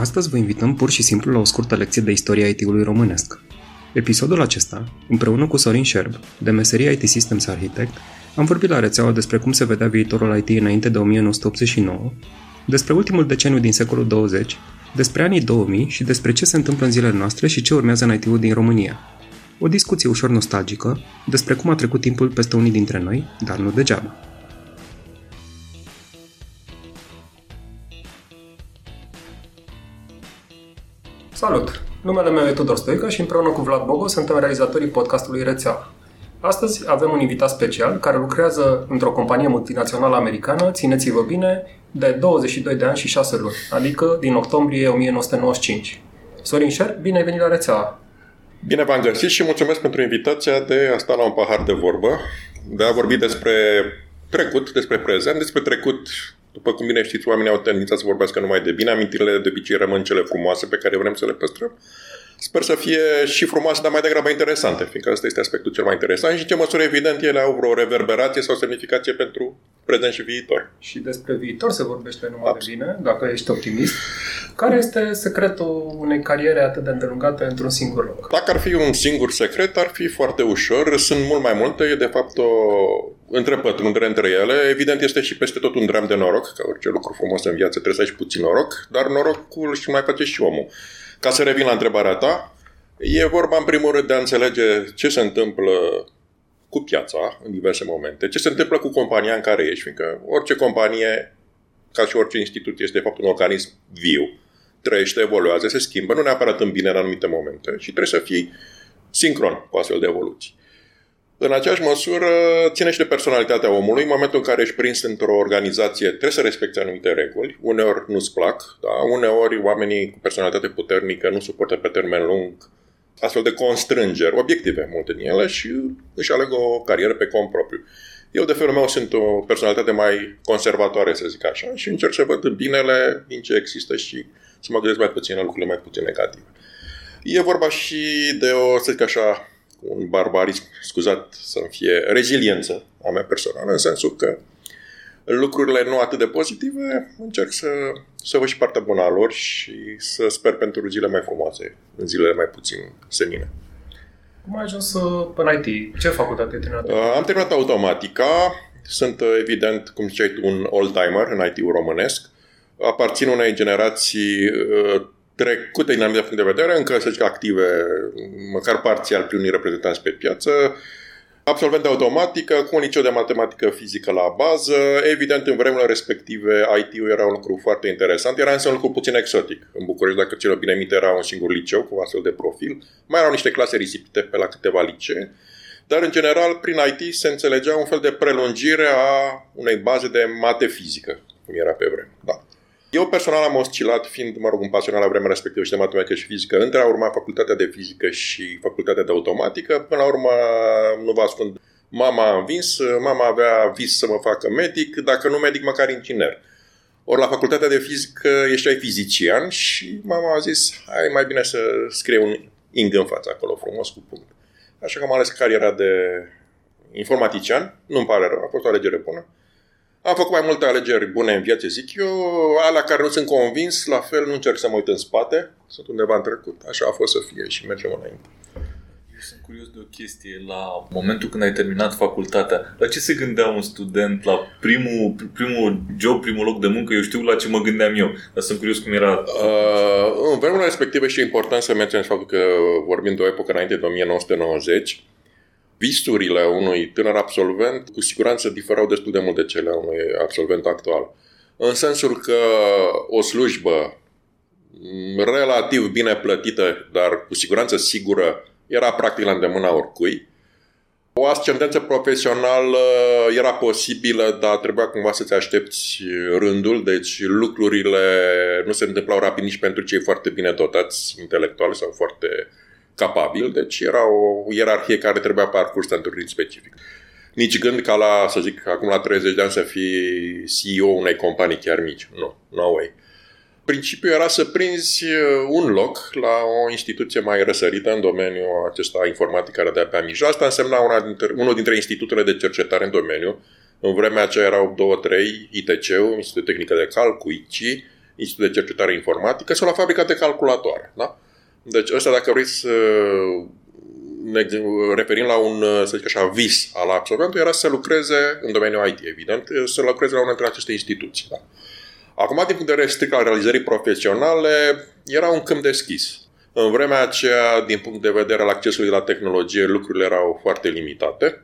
Astăzi vă invităm pur și simplu la o scurtă lecție de istoria IT-ului românesc. Episodul acesta, împreună cu Sorin Șerb, de meserie IT Systems Architect, am vorbit la rețeaua despre cum se vedea viitorul IT înainte de 1989, despre ultimul deceniu din secolul 20, despre anii 2000 și despre ce se întâmplă în zilele noastre și ce urmează în IT-ul din România. O discuție ușor nostalgică despre cum a trecut timpul peste unii dintre noi, dar nu degeaba. Salut! Numele meu e Tudor Stoica și împreună cu Vlad Bogo suntem realizatorii podcastului Rețeaua. Astăzi avem un invitat special care lucrează într-o companie multinațională americană, țineți-vă bine, de 22 de ani și 6 luni, adică din octombrie 1995. Sorin Șer, bine ai venit la rețeaua! Bine v-am găsit și mulțumesc pentru invitația de a sta la un pahar de vorbă, de a vorbi despre trecut, despre prezent, despre trecut după cum bine știți, oamenii au tendința să vorbească numai de bine, amintirile de obicei rămân cele frumoase pe care vrem să le păstrăm. Sper să fie și frumoase, dar mai degrabă interesante, fiindcă ăsta este aspectul cel mai interesant și în ce măsură, evident, ele au vreo reverberație sau semnificație pentru prezent și viitor. Și despre viitor se vorbește numai Absolut. de bine, dacă ești optimist. Care este secretul unei cariere atât de îndelungate într-un singur loc? Dacă ar fi un singur secret, ar fi foarte ușor. Sunt mult mai multe. E de fapt o întrepătrundere între ele. Evident, este și peste tot un dram de noroc, ca orice lucru frumos în viață trebuie să ai și puțin noroc, dar norocul și mai face și omul. Ca să revin la întrebarea ta, e vorba în primul rând de a înțelege ce se întâmplă cu piața în diverse momente, ce se întâmplă cu compania în care ești, fiindcă orice companie, ca și orice instituție, este de fapt un organism viu, trăiește, evoluează, se schimbă, nu neapărat în bine în anumite momente și trebuie să fii sincron cu astfel de evoluții. În aceeași măsură, ține și de personalitatea omului. În momentul în care ești prins într-o organizație, trebuie să respecti anumite reguli. Uneori nu-ți plac, da? uneori oamenii cu personalitate puternică nu suportă pe termen lung astfel de constrângeri, obiective multe din ele și își aleg o carieră pe cont propriu. Eu, de felul meu, sunt o personalitate mai conservatoare, să zic așa, și încerc să văd binele din ce există și să mă gândesc mai puțin la lucrurile mai puțin negative. E vorba și de o, să zic așa, un barbarism, scuzat să-mi fie reziliență a mea personală, în sensul că lucrurile nu atât de pozitive, încerc să, să văd și partea bună a lor și să sper pentru zile mai frumoase, în zilele mai puțin senine. Cum ai ajuns în IT? Ce facultate ai terminat? Uh, am terminat automatica. Sunt, uh, evident, cum ziceai tu, un old-timer în IT-ul românesc. Aparțin unei generații uh, trecute din anumite punct de vedere, încă, să zic, active, măcar parțial, primii reprezentanți pe piață, absolvent de automatică, cu un liceu de matematică fizică la bază. Evident, în vremurile respective, IT-ul era un lucru foarte interesant. Era însă un lucru puțin exotic. În București, dacă cel bine minte, era un singur liceu cu astfel de profil. Mai erau niște clase risipite pe la câteva licee. Dar, în general, prin IT se înțelegea un fel de prelungire a unei baze de mate fizică, cum era pe vreme. Da. Eu personal am oscilat, fiind, mă rog, un pasionat la vremea respectivă și de matematică și fizică, între a urma facultatea de fizică și facultatea de automatică. Până la urmă, nu vă ascund, mama a învins, mama avea vis să mă facă medic, dacă nu medic, măcar inginer. Ori la facultatea de fizică ai fizician și mama a zis, hai mai bine să scrie un ing în față acolo, frumos, cu punct. Așa că am ales cariera de informatician, nu-mi pare rău, a fost o alegere bună. Am făcut mai multe alegeri bune în viață, zic eu, alea care nu sunt convins, la fel nu încerc să mă uit în spate, sunt undeva în trecut, așa a fost să fie și mergem înainte. Eu sunt curios de o chestie, la momentul când ai terminat facultatea, la ce se gândea un student la primul, primul job, primul loc de muncă? Eu știu la ce mă gândeam eu, dar sunt curios cum era. Uh, în vremea respectivă și e important să menționez faptul că vorbim de o epocă înainte de 1990, visurile unui tânăr absolvent cu siguranță diferau destul de mult de cele a unui absolvent actual. În sensul că o slujbă relativ bine plătită, dar cu siguranță sigură, era practic la îndemâna oricui. O ascendență profesională era posibilă, dar trebuia cumva să-ți aștepți rândul, deci lucrurile nu se întâmplau rapid nici pentru cei foarte bine dotați intelectual sau foarte capabil, deci era o ierarhie care trebuia parcursă într-un ritm specific. Nici gând ca la, să zic, acum la 30 de ani să fii CEO unei companii chiar mici. Nu, no, no way. Principiul era să prinzi uh, un loc la o instituție mai răsărită în domeniul acesta informatic care de pe mijloc. Asta însemna una dintre, unul dintre institutele de cercetare în domeniu. În vremea aceea erau două, trei, ITC-ul, Institutul Tehnică de Calcul, ICI, institut de cercetare informatică sau la fabrica de calculatoare. Da? Deci ăsta, dacă vrei să ne referim la un, să zic așa, vis al absolventului, era să lucreze în domeniul IT, evident, să lucreze la una dintre aceste instituții. Da? Acum, din punct de vedere strict al realizării profesionale, era un câmp deschis. În vremea aceea, din punct de vedere al accesului la tehnologie, lucrurile erau foarte limitate.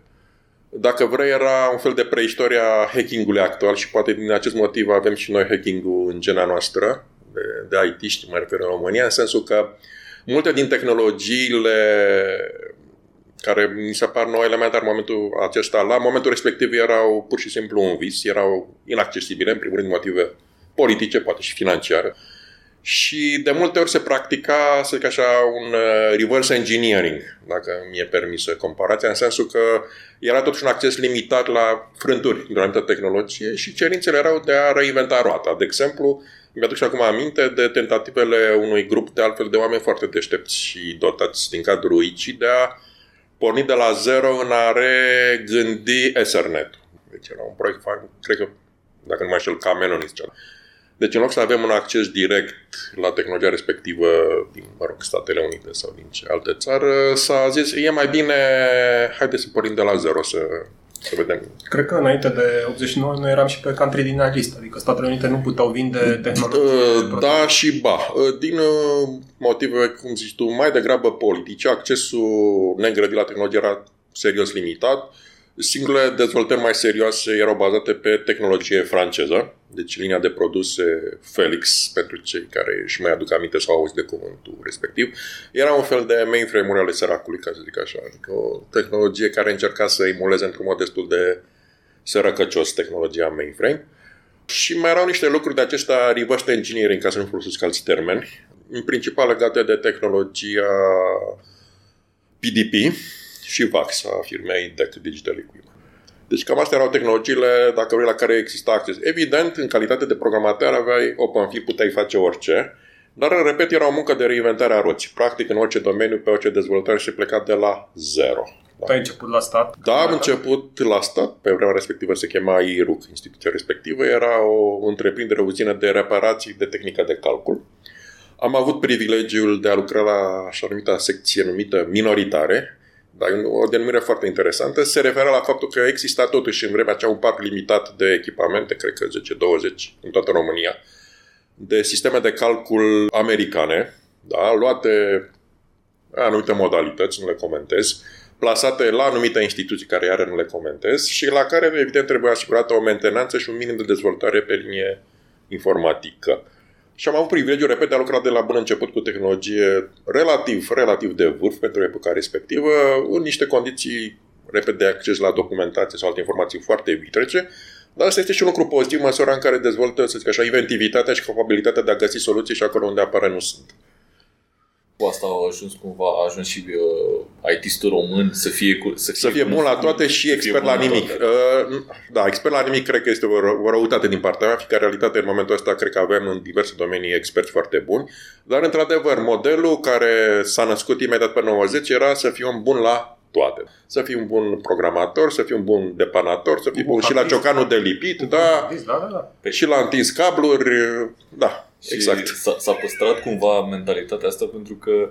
Dacă vrei, era un fel de preistoria hackingului actual și poate din acest motiv avem și noi hacking-ul în gena noastră de, de IT, mă refer în România, în sensul că multe din tehnologiile care mi se par nou elementare în momentul acesta, la momentul respectiv erau pur și simplu un vis, erau inaccesibile, în primul rând motive politice, poate și financiare. Și de multe ori se practica, să zic așa, un uh, reverse engineering, dacă mi-e permisă comparația, în sensul că era totuși un acces limitat la frânturi de anumită tehnologie și cerințele erau de a reinventa roata. De exemplu, mi-aduc și acum aminte de tentativele unui grup de altfel de oameni foarte deștepți și dotați din cadrul ICI de a porni de la zero în a regândi Ethernet. Deci era un proiect, cred că, dacă nu mai știu, Cameron zicea. Deci în loc să avem un acces direct la tehnologia respectivă din, mă rog, Statele Unite sau din ce alte țară, s-a zis, e mai bine, haideți să pornim de la zero, să, să vedem. Cred că înainte de 89 noi eram și pe country din listă, adică Statele Unite nu puteau vinde tehnologie. Uh, da și ba. Uh, din uh, motive, cum zici tu, mai degrabă politice, accesul neîngrădit la tehnologie era serios limitat Singurele dezvoltări mai serioase erau bazate pe tehnologie franceză, deci linia de produse Felix, pentru cei care își mai aduc aminte sau auzi de cuvântul respectiv, era un fel de mainframe-uri ale săracului, ca să zic așa, adică o tehnologie care încerca să emuleze într-un mod destul de sărăcăcios tehnologia mainframe. Și mai erau niște lucruri de acesta reverse engineering, ca să nu folosesc alți termeni, în principal legate de tehnologia PDP, și VAX a firmei DEC Digital Equipment. Deci cam astea erau tehnologiile, dacă vrei, la care exista acces. Evident, în calitate de programator aveai OpenFit, puteai face orice, dar, repet, era o muncă de reinventare a roții. Practic, în orice domeniu, pe orice dezvoltare și plecat de la zero. Da. Ai început la stat? Da, am început la stat. Pe vremea respectivă se chema IRUC, instituția respectivă. Era o întreprindere, o uzină de reparații de tehnică de calcul. Am avut privilegiul de a lucra la așa numită secție numită minoritare, dar o denumire foarte interesantă, se referă la faptul că exista totuși în vremea aceea un parc limitat de echipamente, cred că 10-20 în toată România, de sisteme de calcul americane, da, luate anumite modalități, nu le comentez, plasate la anumite instituții care iară nu le comentez și la care evident trebuie asigurată o mentenanță și un minim de dezvoltare pe linie informatică. Și am avut privilegiul, repet, de a lucra de la bun început cu tehnologie relativ, relativ de vârf pentru epoca respectivă, în niște condiții, repet, de acces la documentație sau alte informații foarte vitrece, dar asta este și un lucru pozitiv, măsura în care dezvoltă, să zic așa, inventivitatea și capabilitatea de a găsi soluții și acolo unde apare nu sunt cu asta a ajuns cumva, a ajuns și uh, IT-istul român să fie, cu, să fie, să fie bun la toate și expert la nimic. Uh, da, expert la nimic cred că este o, o răutate din partea mea, fiindcă realitate în momentul ăsta cred că avem în diverse domenii experți foarte buni, dar într-adevăr modelul care s-a născut imediat pe 90 era să fie un bun la toate. Să fii un bun programator, să fii un bun depanator, să fii bun și la ciocanul de lipit, da, da, da, da. și la întins cabluri, da. Și exact. S-a, s-a păstrat cumva mentalitatea asta pentru că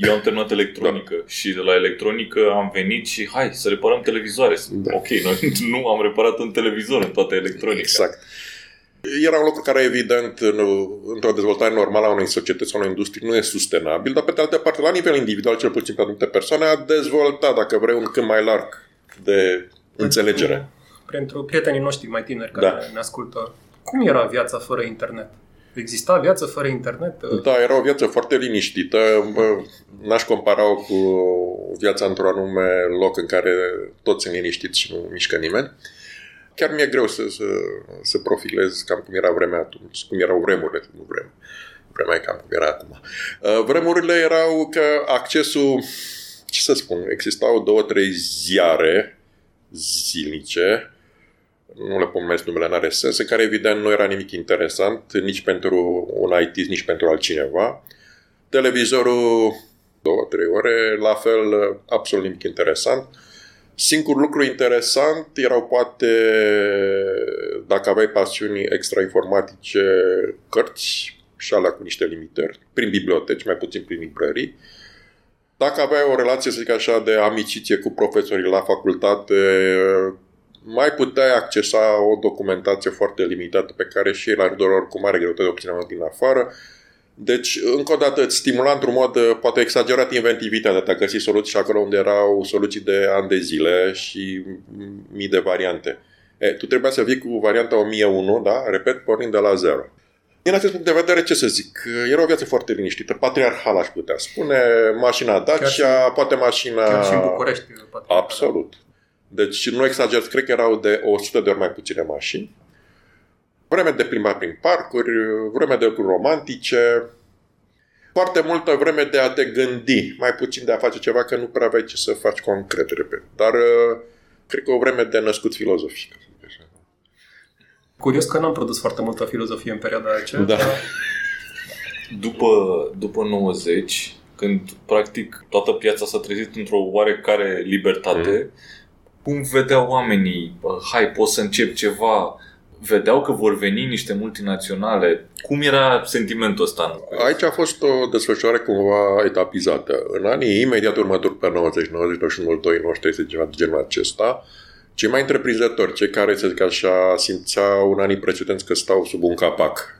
eu am terminat electronică da. și de la electronică am venit și hai să reparăm televizoare. Da. Ok, noi nu am reparat un televizor în toată electronica. Exact. Era un lucru care, evident, într-o dezvoltare normală a unei societăți sau unei industrii nu e sustenabil, dar, pe de altă parte, la nivel individual, cel puțin pe anumite persoane, a dezvoltat, dacă vrei, un câmp mai larg de înțelegere. Pentru prietenii noștri mai tineri care da. ne ascultă, cum era viața fără internet? Exista viață fără internet? Da, era o viață foarte liniștită. N-aș compara-o cu viața într-un anume loc în care toți sunt liniștiți și nu mișcă nimeni. Chiar mi-e greu să, să, să profilez cam cum era vremea atunci, cum erau vremurile, nu vreme. Vremea e cam cum era acum. Uh, vremurile erau că accesul, ce să spun, existau două, trei ziare zilnice, nu le pomesc numele, n-are sens, în care evident nu era nimic interesant, nici pentru un IT, nici pentru altcineva. Televizorul, două, trei ore, la fel, absolut nimic interesant. Singurul lucru interesant erau poate, dacă aveai pasiuni extrainformatice, cărți și alea cu niște limitări, prin biblioteci, mai puțin prin librării. Dacă aveai o relație, să zic așa, de amiciție cu profesorii la facultate, mai puteai accesa o documentație foarte limitată pe care și ei la rândul lor cu mare greutate obțineau din afară. Deci, încă o dată, îți stimula într-un mod uh, poate exagerat inventivitatea de a găsi soluții acolo unde erau soluții de ani de zile și mii de variante. E, tu trebuia să vii cu varianta 1001, da? Repet, pornind de la zero. Din acest punct de vedere, ce să zic, era o viață foarte liniștită, patriarhală aș putea spune, mașina Dacia, și, poate mașina... Chiar și în București. Absolut. Deci nu exagerat, cred că erau de 100 de ori mai puține mașini. Vreme de plimbat prin parcuri, vreme de lucruri romantice, foarte multă vreme de a te gândi, mai puțin de a face ceva, că nu prea aveai ce să faci concret, repet. Dar uh, cred că o vreme de născut filozofic. Curios că n-am produs foarte multă filozofie în perioada aceea. Da. Dar... După, după 90, când practic toată piața s-a trezit într-o oarecare libertate, mm cum vedeau oamenii, hai, pot să încep ceva, vedeau că vor veni niște multinaționale. Cum era sentimentul ăsta? Aici a fost o desfășurare cumva etapizată. În anii imediat următori pe 90, 90, 91, 2, 93, ceva de genul acesta, cei mai întreprinzători, cei care, să zic așa, simțeau în anii precedenți că stau sub un capac.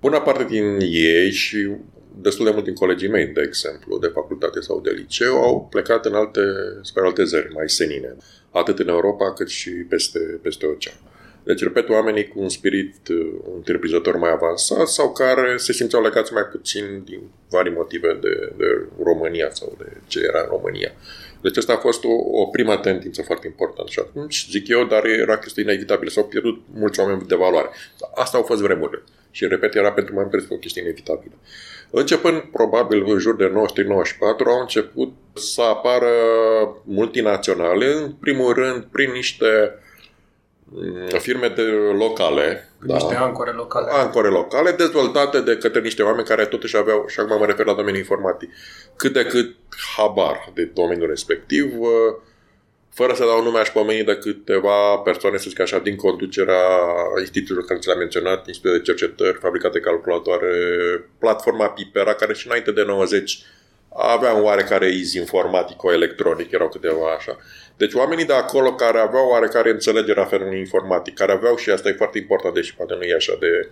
Bună parte din ei și destul de mult din colegii mei, de exemplu, de facultate sau de liceu, au plecat în alte, spre alte zări mai senine atât în Europa cât și peste, peste ocean. Deci, repet, oamenii cu un spirit un întreprinzător mai avansat sau care se simțeau legați mai puțin din vari motive de, de România sau de ce era în România. Deci asta a fost o, o prima tendință foarte importantă și atunci, zic eu, dar era chestie inevitabilă. S-au pierdut mulți oameni de valoare. Asta au fost vremurile. Și, repet, era pentru mai o chestie inevitabilă. Începând probabil în jur de 93-94 au început să apară multinaționale, în primul rând prin niște mm, firme de locale. Da, niște ancore locale. Ancore locale, dezvoltate de către niște oameni care totuși aveau, și acum mă refer la domeniul informatic, cât de cât habar de domeniul respectiv, fără să dau nume, aș pomeni de câteva persoane, să zic așa, din conducerea instituțiilor care ți le-am menționat, Institutul de Cercetări, Fabricate Calculatoare, platforma Pipera, care și înainte de 90 avea un oarecare iz informatico-electronic, erau câteva așa. Deci oamenii de acolo care aveau oarecare înțelegere a fenomenului informatic, care aveau și asta e foarte important, deși poate nu e așa de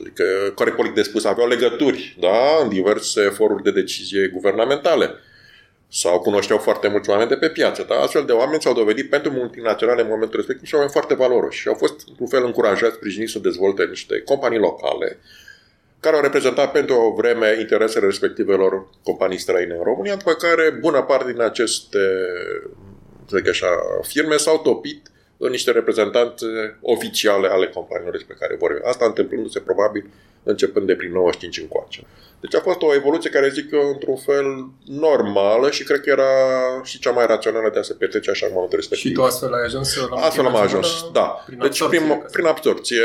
adică, corect politic de spus, aveau legături da, în diverse foruri de decizie guvernamentale sau cunoșteau foarte mulți oameni de pe piață. Dar astfel de oameni s-au dovedit pentru multinaționale în momentul respectiv și oameni foarte valoroși și au fost, într-un fel, încurajați, sprijiniți să dezvolte niște companii locale care au reprezentat pentru o vreme interesele respectivelor companii străine în România, după care bună parte din aceste zic așa, firme s-au topit în niște reprezentanți oficiale ale companiilor despre care vorbim. Asta întâmplându-se probabil începând de prin 95 încoace. Deci a fost o evoluție care zic eu într-un fel normală și cred că era și cea mai rațională de a se petrece așa în momentul respectiv. Și tu astfel ai ajuns la Astfel am ajuns, da. Prin deci absorție, prin, prin absorție.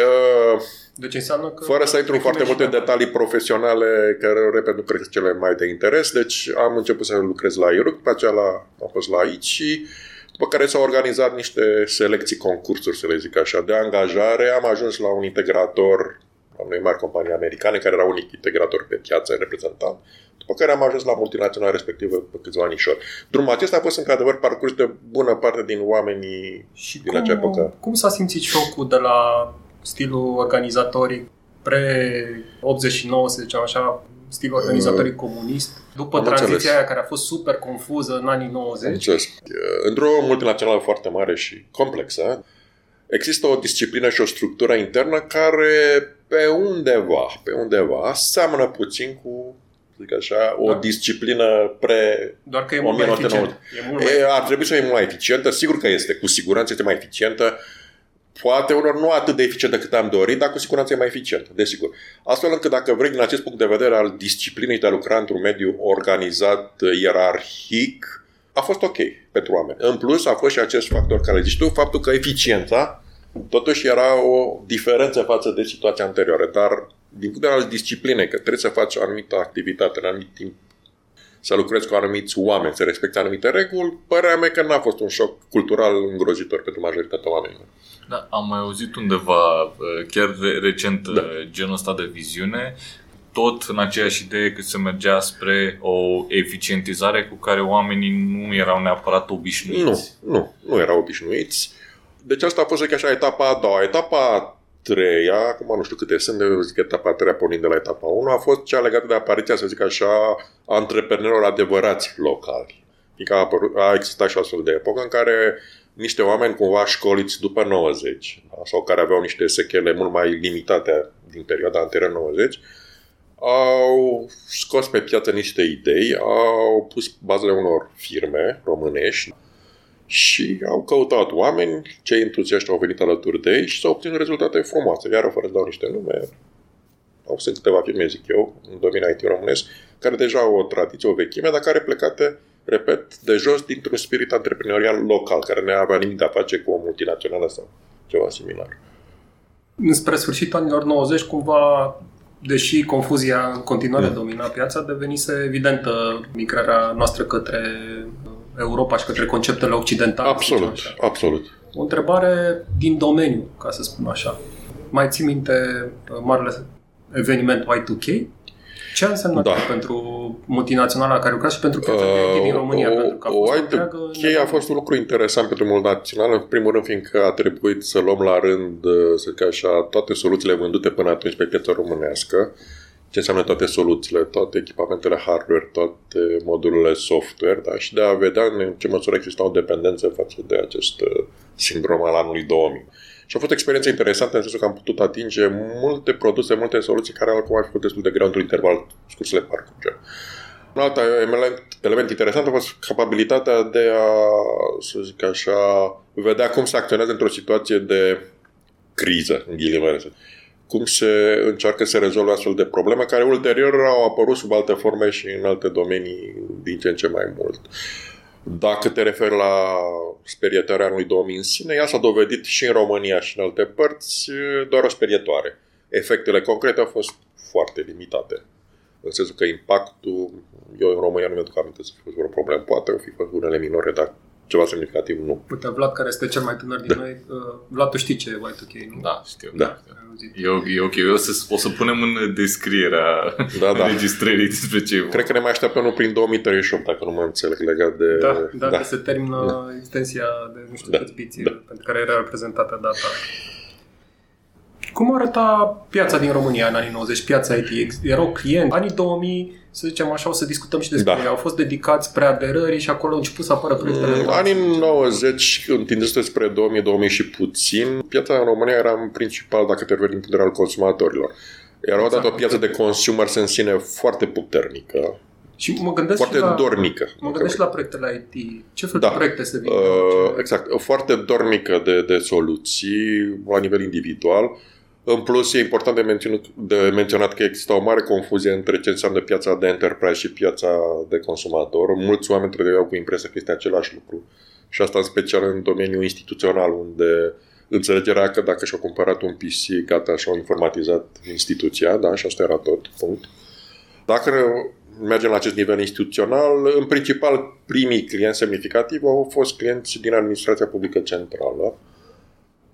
Deci înseamnă că... Fără să intru în foarte multe detalii profesionale, care, repet, nu cred că cele mai de interes, deci am început să lucrez la IRUC, după aceea la, am fost la aici și după care s-au organizat niște selecții, concursuri, să le zic așa, de angajare. Am ajuns la un integrator a unei mari companii americane, care era unic integrator pe piață reprezentant, după care am ajuns la multinațional respectivă pe câțiva anișori. Drumul acesta a fost într-adevăr parcurs de bună parte din oamenii și din cum, acea epocă. Cum s-a simțit șocul de la stilul organizatorii pre-89, să zicem așa, stilul organizatorii uh, comunist, după Am tranziția înțeles. aia care a fost super confuză în anii 90? Într-o multinațională foarte mare și complexă, există o disciplină și o structură internă care pe undeva, pe undeva, seamănă puțin cu zic așa, o da. disciplină pre Doar că e mult mai eficient. E mult mai... E, ar trebui să fie mult mai eficientă, sigur că este, cu siguranță este mai eficientă, poate unor nu atât de eficientă cât am dorit, dar cu siguranță e mai eficientă, desigur. Astfel încât dacă vrei din acest punct de vedere al disciplinei de a lucra într-un mediu organizat, ierarhic, a fost ok pentru oameni. În plus, a fost și acest factor care zici tu, faptul că eficiența Totuși era o diferență față de situația anterioară, dar din punct de vedere al disciplinei, că trebuie să faci o anumită activitate în anumit timp să lucrezi cu anumiți oameni, să respecti anumite reguli, părea mea că n-a fost un șoc cultural îngrozitor pentru majoritatea oamenilor. Da, am mai auzit undeva, uh, chiar recent, Da. da. genul ăsta de viziune, tot în aceeași idee că se mergea spre o eficientizare cu care oamenii nu erau neapărat obișnuiți. Nu, nu, nu erau obișnuiți. Deci asta a fost, zic așa, etapa a doua. Etapa a treia, acum nu știu câte sunt, eu zic etapa a treia pornind de la etapa 1, a fost cea legată de apariția, să zic așa, a antreprenorilor adevărați locali. Adică a, apărut, a existat și o astfel de epocă în care niște oameni cumva școliți după 90 da, sau care aveau niște sechele mult mai limitate din perioada anterior 90 au scos pe piață niște idei, au pus bazele unor firme românești și au căutat oameni, cei entuziaști au venit alături de ei și s-au obținut rezultate frumoase. Iar fără să dau niște nume, au sunt câteva firme, zic eu, în domeniul IT românesc, care deja au o tradiție, o vechime, dar care plecate, repet, de jos dintr-un spirit antreprenorial local, care nu avea nimic de a face cu o multinațională sau ceva similar. Spre sfârșitul anilor 90, cumva, deși confuzia în continuare Mm. domina piața, devenise evidentă migrarea noastră către Europa și către conceptele occidentale. să zicem Absolut, așa. absolut. O întrebare din domeniu, ca să spun așa. Mai ții minte uh, marele eveniment Y2K? Ce a însemnat Da. pentru multinaționala care lucra și pentru piața de IT din România? Uh, pentru că a o- fost o o altă întreagă cheie a fost un lucru interesant pentru multinațional, în primul rând fiindcă a trebuit să luăm la rând, uh, să zic așa, toate soluțiile vândute până atunci pe piața românească, ce înseamnă toate soluțiile, toate echipamentele hardware, toate modulele software, da? și de a vedea în ce măsură există o dependență față de acest uh, sindrom al anului 2000. Și a fost o experiență interesantă în sensul că am putut atinge multe produse, multe soluții care acum ar fi fost destul de greu într-un interval scurs să le parcurge. Un alt element, element interesant a fost capabilitatea de a, să zic așa, vedea cum se acționează într-o situație de criză, în ghilimele. Cum se încearcă să rezolve astfel de probleme care ulterior au apărut sub alte forme și în alte domenii din ce în ce mai mult. Dacă te referi la sperietarea anului 2000 în sine, ea s-a dovedit și în România și în alte părți doar o sperietoare. Efectele concrete au fost foarte limitate. În sensul că impactul, eu în România nu mi-aduc aminte să fi fost vreo problemă. Poate au fi fost unele minore, dar ceva semnificativ nu. Uite, Vlad, care este cel mai tânăr din noi, uh, Vlad, tu știi ce e Y2K, nu? Da, știu. Da. Ai auzit? E ok, e ok. O să, o să punem în descrierea Da, da. înregistrării despre ce e vorba. Cred că ne mai așteptăm până prin 2038, dacă nu mă înțeleg legat de... Da, dacă se termină extensia de nu știu Da. câți biți Da. pentru care era reprezentată data. Cum arăta piața din România în anii 90, piața IT? Erau clienți. Anii 2000, să zicem așa, o să discutăm și despre Da. ei. Au fost dedicați preaderării și acolo au început să apară proiectele. În anii 90, întinzându-se spre 2000-2000 și puțin, piața în România era în principal, dacă te referi din punct de vedere al consumatorilor. Era odată Exact. o piață de consumers în sine foarte puternică, Și mă gândesc foarte și la, dornică. mă gândesc și la proiectele IT. Ce fel Da. de proiecte se vin? Uh, exact. Foarte dornică de, de soluții la nivel individual. În plus, e important de menționat, de menționat că există o mare confuzie între ce înseamnă piața de enterprise și piața de consumator. Mulți oameni trăiau cu impresia că este același lucru. Și asta în special în domeniul instituțional, unde înțelegerea că dacă și-au cumpărat un PC, gata, și-au informatizat instituția, da, și asta era tot, punct. Dacă mergem la acest nivel instituțional, în principal primii clienți semnificativi au fost clienți din administrația publică centrală,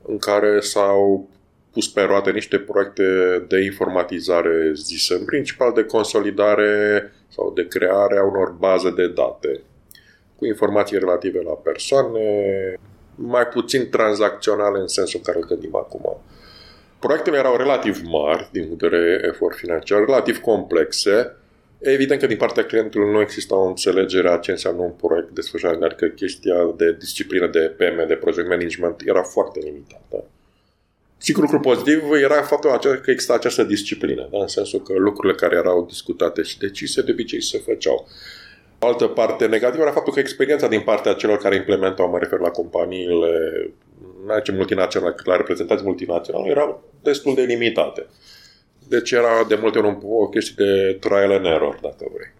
în care s-au pus pe roate niște proiecte de informatizare zise, în principal de consolidare sau de creare a unor baze de date cu informații relative la persoane, mai puțin tranzacționale în sensul în care îl gândim acum. Proiectele erau relativ mari din punct de vedere efort financiar, relativ complexe. Evident că din partea clientului nu exista o înțelegere a ce înseamnă un proiect desfășurat, adică chestia de disciplină de PM, de project management, era foarte limitată. Sigur, lucru pozitiv era faptul acela că exista această disciplină, da? în sensul că lucrurile care erau discutate și decise de obicei se făceau. O altă parte negativă era faptul că experiența din partea celor care implementau, mă refer la companiile, nu ce multinaționale, cât la reprezentanți multinaționale, erau destul de limitate. Deci era de multe ori un- o chestie de trial and error, dacă vrei.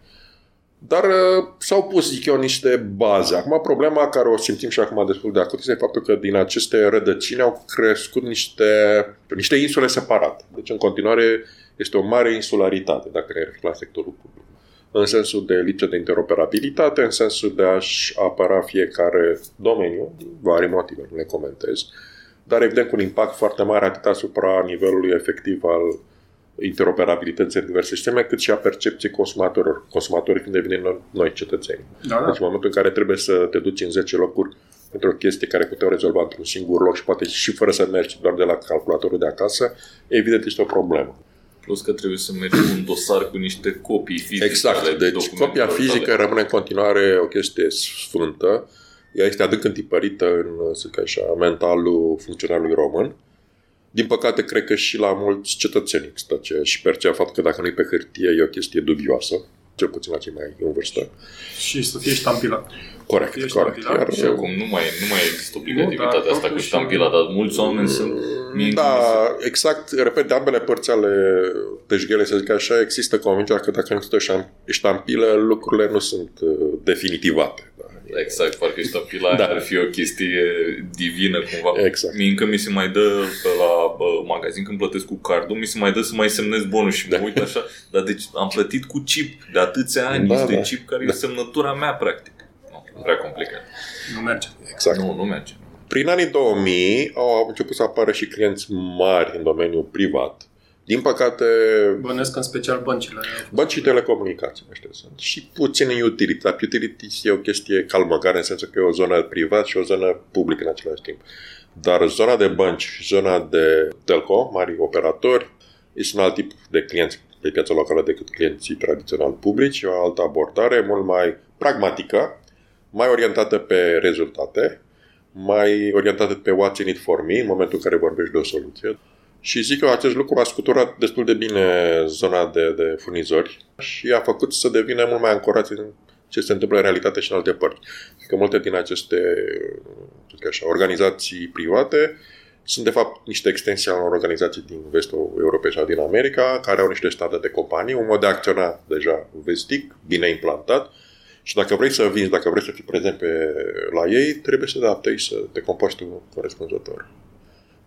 Dar uh, s-au pus, zic eu, niște baze. Acum, problema care o simțim și acum destul de acut este faptul că din aceste rădăcini au crescut niște, niște insule separate. Deci, în continuare, este o mare insularitate, dacă ne referim la sectorul public. în sensul de lipsă de interoperabilitate, în sensul de a-și apăra fiecare domeniu, din vari motive, nu le comentez, dar evident cu un impact foarte mare atât asupra nivelului efectiv al interoperabilității în diverse sisteme, cât și a percepției consumatorilor, consumatorii fiind devenim noi cetățeni. Da, da. Deci în momentul în care trebuie să te duci în 10 locuri pentru o chestie care puteau rezolva într-un singur loc și poate și fără să mergi doar de la calculatorul de acasă, evident este o problemă. Plus că trebuie să mergi cu un dosar cu niște copii fizice. Exact, ale deci documentelor copia fizică tale. rămâne în continuare o chestie sfântă. Ea este adânc întipărită în, să zic așa, mentalul funcționarului român. Din păcate, cred că și la mulți cetățeni există aceea și percea faptul că dacă nu e pe hârtie, e o chestie dubioasă, cel puțin la cei mai în vârstă. Și să fie ștampilat. Corect, Ești corect. ștampilat Iar, Și acum nu mai, nu mai există obligativitatea Nu, dar asta cu totuși- ștampila, dar mulți oameni sunt... mie Da, mi se- exact. Repet, de ambele părți ale teșghele, să zic așa, există convingerea că dacă nu există șam- ștampilă, lucrurile nu sunt uh, definitivate. Da. Exact, parcă ștampila Da. da. ar fi o chestie divină cumva. Exact. Mie încă mi se mai dă pe la bă, magazin când plătesc cu cardul, mi se mai dă să mai semnez bonus și mă Da. uit așa, dar deci am plătit cu chip de atâția ani, Da, este da. chip care Da. e semnătura mea practic. Nu, prea complicat. Nu merge. exact. Nu, nu merge. Prin anii 2000 au început să apară și clienți mari în domeniul privat. Din păcate, Bănesc în special băncile. bănci și telecomunicații ăștia sunt. Și puțin în utility. Dar utilities e o chestie calmăgare în sensul că e o zonă privat și o zonă publică în același timp. Dar zona de bănci și zona de telco, mari operatori, este un alt tip de clienți pe piața locală decât clienții tradițional publici, e o altă abordare mult mai pragmatică, mai orientată pe rezultate, mai orientată pe what's in it for me, în momentul în care vorbești de o soluție. Și zic că acest lucru a scuturat destul de bine zona de, de furnizori și a făcut să devină mult mai ancorați în ce se întâmplă în realitate și în alte părți. Că multe din aceste să zic așa, organizații private sunt de fapt niște extensii ale unor organizații din vestul Europei sau din America, care au niște state de companii, un mod de a acționa deja vestic, bine implantat, și dacă vrei să vinzi, dacă vrei să fii prezent pe, la ei, trebuie să te adaptezi, să te comporți tu corespunzător.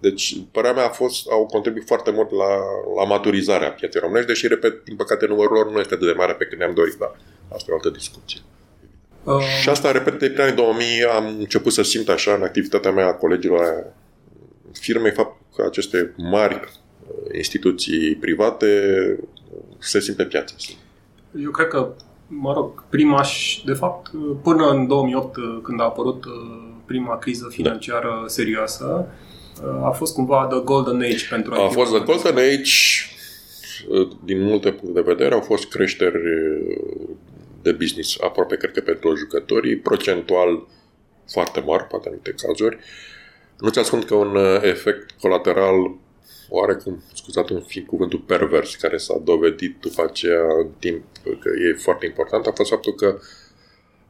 Deci, părerea mea a fost, au contribuit foarte mult la, la maturizarea pieței românești, deși, repet, din păcate, numărul lor nu este atât de mare pe cât ne-am dorit, dar asta e o altă discuție. Uh, Și asta, repet, de prin anii 2000 am început să simt așa în activitatea mea a colegilor firmei faptul că aceste mari uh, instituții private se simt pe piață. Eu cred că, mă rog, prima și, de fapt, până în 2008, când a apărut uh, prima criză financiară serioasă, uh, a fost cumva the golden age pentru A IT. fost the golden age, uh, din multe puncte de vedere, au fost creșteri uh, de business aproape, cred că, pentru jucătorii, procentual foarte mari, poate în anumite cazuri. Nu ți ascund că un uh, efect colateral oarecum, scuzați un fi cuvântul pervers, care s-a dovedit după aceea în timp că e foarte important, a fost faptul că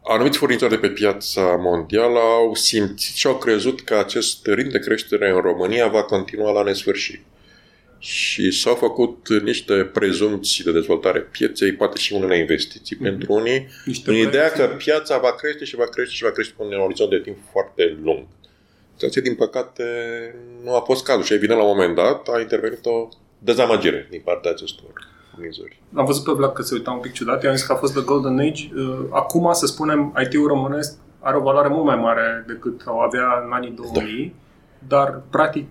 anumiți furnizori de pe piața mondială au simțit și au crezut că acest ritm de creștere în România va continua la nesfârșit. Și s-au făcut niște prezumții de dezvoltare pieței, poate și unele investiții mm-hmm. pentru unii, Niște în ideea proiecții. că piața va crește și va crește și va crește pe un orizont de timp foarte lung. Ceea ce, din păcate, nu a fost cazul și, evident, la un moment dat a intervenit o dezamăgire din partea acestor furnizori. Am văzut pe Vlad că se uita un pic ciudat, i-am zis că a fost the golden age. Uh, Acum, să spunem, IT-ul românesc are o valoare mult mai mare decât o avea în anii 2000, dar, practic,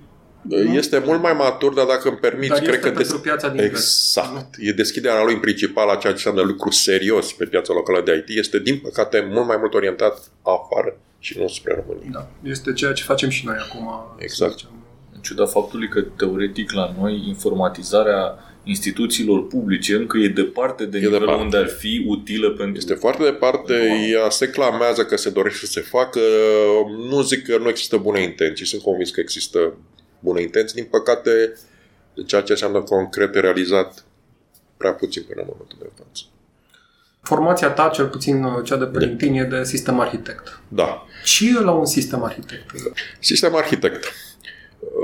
Este mult mai matur, dar dacă îmi permiți, dar cred este că... pentru piața din vest. Exact. E deschiderea lui în principal a ceea ce înseamnă lucru serios pe piața locală de IT. Este, din păcate, mult mai mult orientat afară și nu spre România. Da, este ceea ce facem și noi acum. Exact. să zicem. În ciuda faptului că, teoretic, la noi, informatizarea instituțiilor publice încă e departe de E nivelul departe. unde ar fi utilă pentru... Este foarte departe, Wow. ea se clamează că se dorește să se facă. Nu zic că nu există bune intenții, sunt convins că există bune intenții. Din păcate, ceea ce înseamnă concret realizat prea puțin până în momentul de față. Formația ta, cel puțin uh, cea de pe LinkedIn, e de sistem arhitect. Da. Ce e la un sistem arhitect? Sistem arhitect.